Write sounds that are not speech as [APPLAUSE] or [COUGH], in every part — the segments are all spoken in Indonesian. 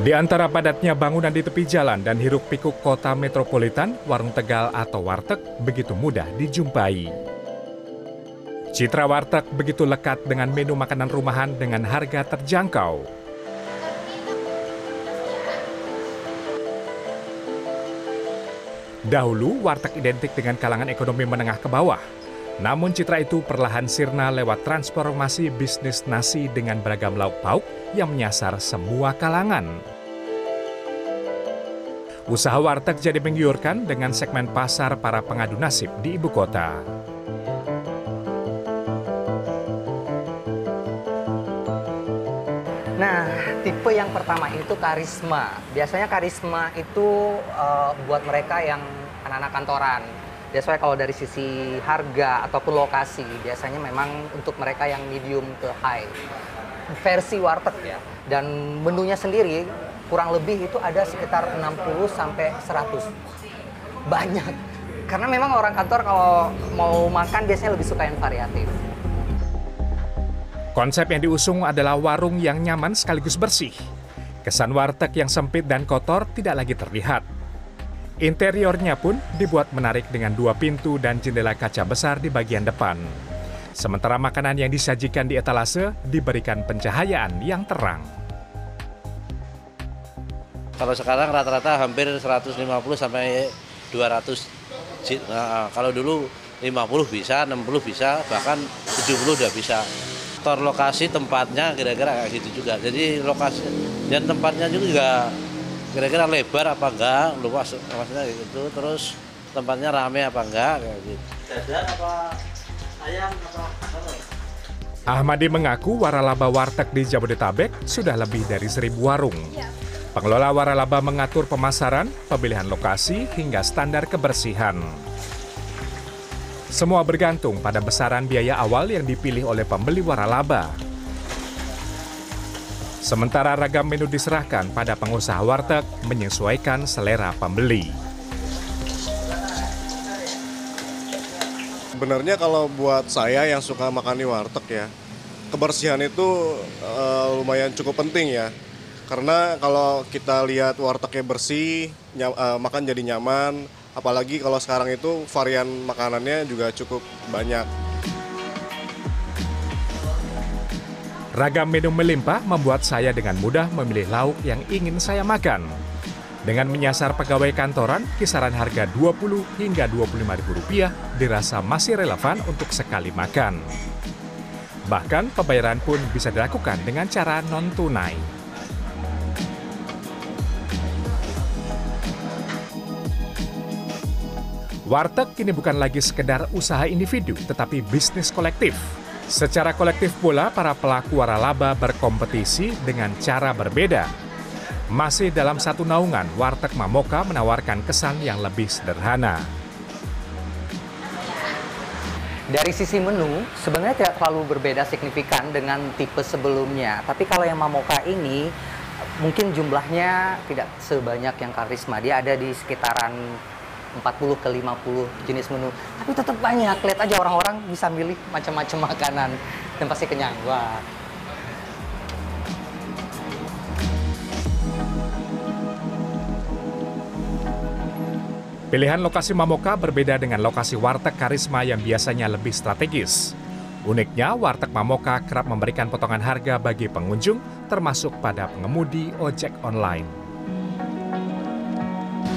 Di antara padatnya bangunan di tepi jalan dan hiruk pikuk kota metropolitan, warung Tegal atau warteg begitu mudah dijumpai. Citra warteg begitu lekat dengan menu makanan rumahan dengan harga terjangkau. Dahulu, warteg identik dengan kalangan ekonomi menengah ke bawah. Namun citra itu perlahan sirna lewat transformasi bisnis nasi dengan beragam lauk pauk yang menyasar semua kalangan. Usaha warteg jadi menggiurkan dengan segmen pasar para pengadu nasib di ibu kota. Nah, tipe yang pertama itu karisma. Biasanya karisma itu uh, buat mereka yang anak-anak kantoran. Biasanya kalau dari sisi harga ataupun lokasi, biasanya memang untuk mereka yang medium ke high. Versi warteg ya. Dan menunya sendiri kurang lebih itu ada sekitar 60 sampai 100. Banyak. Karena memang orang kantor kalau mau makan biasanya lebih suka yang variatif. Konsep yang diusung adalah warung yang nyaman sekaligus bersih. Kesan warteg yang sempit dan kotor tidak lagi terlihat. Interiornya pun dibuat menarik dengan dua pintu dan jendela kaca besar di bagian depan. Sementara makanan yang disajikan di etalase diberikan pencahayaan yang terang. Kalau sekarang rata-rata hampir 150 sampai 200. Nah, kalau dulu 50 bisa, 60 bisa, bahkan 70 udah bisa faktor lokasi tempatnya kira-kira kayak gitu juga. Jadi lokasi dan tempatnya juga kira-kira lebar apa enggak, luas maksudnya gitu. Terus tempatnya rame apa enggak kayak gitu. Dadar apa ayam apa Ahmadi mengaku waralaba warteg di Jabodetabek sudah lebih dari seribu warung. Pengelola waralaba mengatur pemasaran, pemilihan lokasi, hingga standar kebersihan. Semua bergantung pada besaran biaya awal yang dipilih oleh pembeli waralaba. Sementara ragam menu diserahkan pada pengusaha warteg menyesuaikan selera pembeli. Sebenarnya kalau buat saya yang suka makan di warteg ya, kebersihan itu uh, lumayan cukup penting ya. Karena kalau kita lihat wartegnya bersih, uh, makan jadi nyaman, apalagi kalau sekarang itu varian makanannya juga cukup banyak. Ragam menu melimpah membuat saya dengan mudah memilih lauk yang ingin saya makan. Dengan menyasar pegawai kantoran, kisaran harga 20 hingga 25 ribu rupiah dirasa masih relevan untuk sekali makan. Bahkan pembayaran pun bisa dilakukan dengan cara non-tunai. Warteg kini bukan lagi sekedar usaha individu, tetapi bisnis kolektif. Secara kolektif pula, para pelaku waralaba berkompetisi dengan cara berbeda. Masih dalam satu naungan, Warteg Mamoka menawarkan kesan yang lebih sederhana. Dari sisi menu, sebenarnya tidak terlalu berbeda signifikan dengan tipe sebelumnya. Tapi kalau yang Mamoka ini, mungkin jumlahnya tidak sebanyak yang karisma. Dia ada di sekitaran 40 ke 50 jenis menu. Tapi tetap banyak. Lihat aja orang-orang bisa milih macam-macam makanan dan pasti kenyang. Wah. Pilihan lokasi Mamoka berbeda dengan lokasi warteg karisma yang biasanya lebih strategis. Uniknya, warteg Mamoka kerap memberikan potongan harga bagi pengunjung, termasuk pada pengemudi ojek online.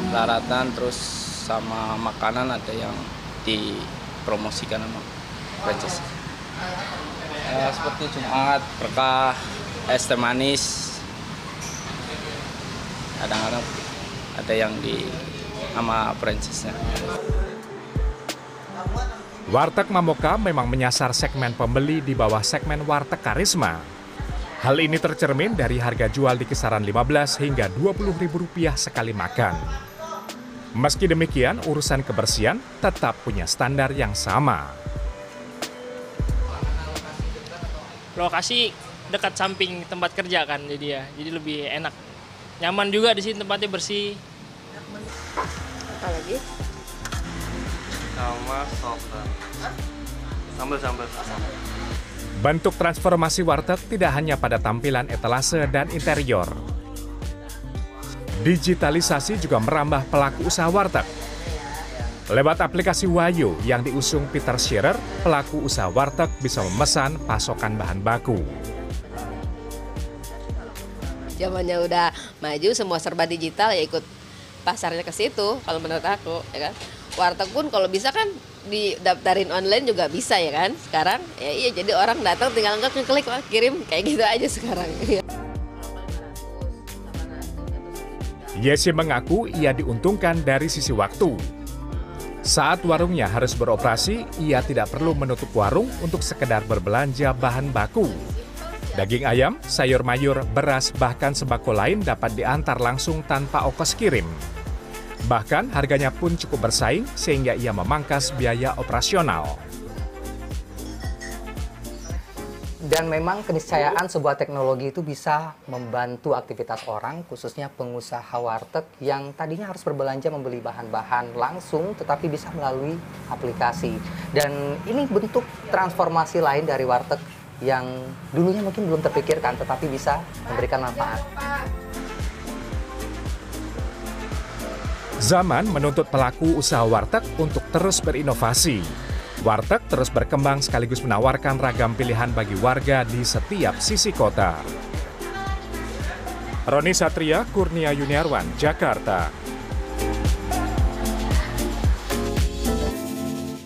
Laratan terus sama makanan ada yang dipromosikan sama franchise. Ya, seperti Jumat, berkah, es teh manis. Kadang-kadang ada yang di sama franchise-nya. Warteg Mamoka memang menyasar segmen pembeli di bawah segmen warteg karisma. Hal ini tercermin dari harga jual di kisaran 15 hingga 20 ribu rupiah sekali makan. Meski demikian, urusan kebersihan tetap punya standar yang sama. Lokasi dekat samping tempat kerja kan jadi ya, jadi lebih enak. Nyaman juga di sini tempatnya bersih. Apa lagi? Sama sambal. Sambal sambal. Bentuk transformasi warteg tidak hanya pada tampilan etalase dan interior. Digitalisasi juga merambah pelaku usaha warteg. Lewat aplikasi Wayo yang diusung Peter Scherer, pelaku usaha warteg bisa memesan pasokan bahan baku. zamannya udah maju semua serba digital ya ikut pasarnya ke situ kalau menurut aku ya kan warteg pun kalau bisa kan didaftarin online juga bisa ya kan sekarang ya iya jadi orang datang tinggal ngeklik wah kirim kayak gitu aja sekarang [LAUGHS] Yesi mengaku ia diuntungkan dari sisi waktu. Saat warungnya harus beroperasi, ia tidak perlu menutup warung untuk sekedar berbelanja bahan baku. Daging ayam, sayur mayur, beras, bahkan sembako lain dapat diantar langsung tanpa ongkos kirim. Bahkan harganya pun cukup bersaing sehingga ia memangkas biaya operasional. Dan memang keniscayaan sebuah teknologi itu bisa membantu aktivitas orang, khususnya pengusaha warteg yang tadinya harus berbelanja membeli bahan-bahan langsung, tetapi bisa melalui aplikasi. Dan ini bentuk transformasi lain dari warteg yang dulunya mungkin belum terpikirkan, tetapi bisa memberikan manfaat. Zaman menuntut pelaku usaha warteg untuk terus berinovasi. Warteg terus berkembang sekaligus menawarkan ragam pilihan bagi warga di setiap sisi kota. Roni Satria, Kurnia Yuniarwan, Jakarta.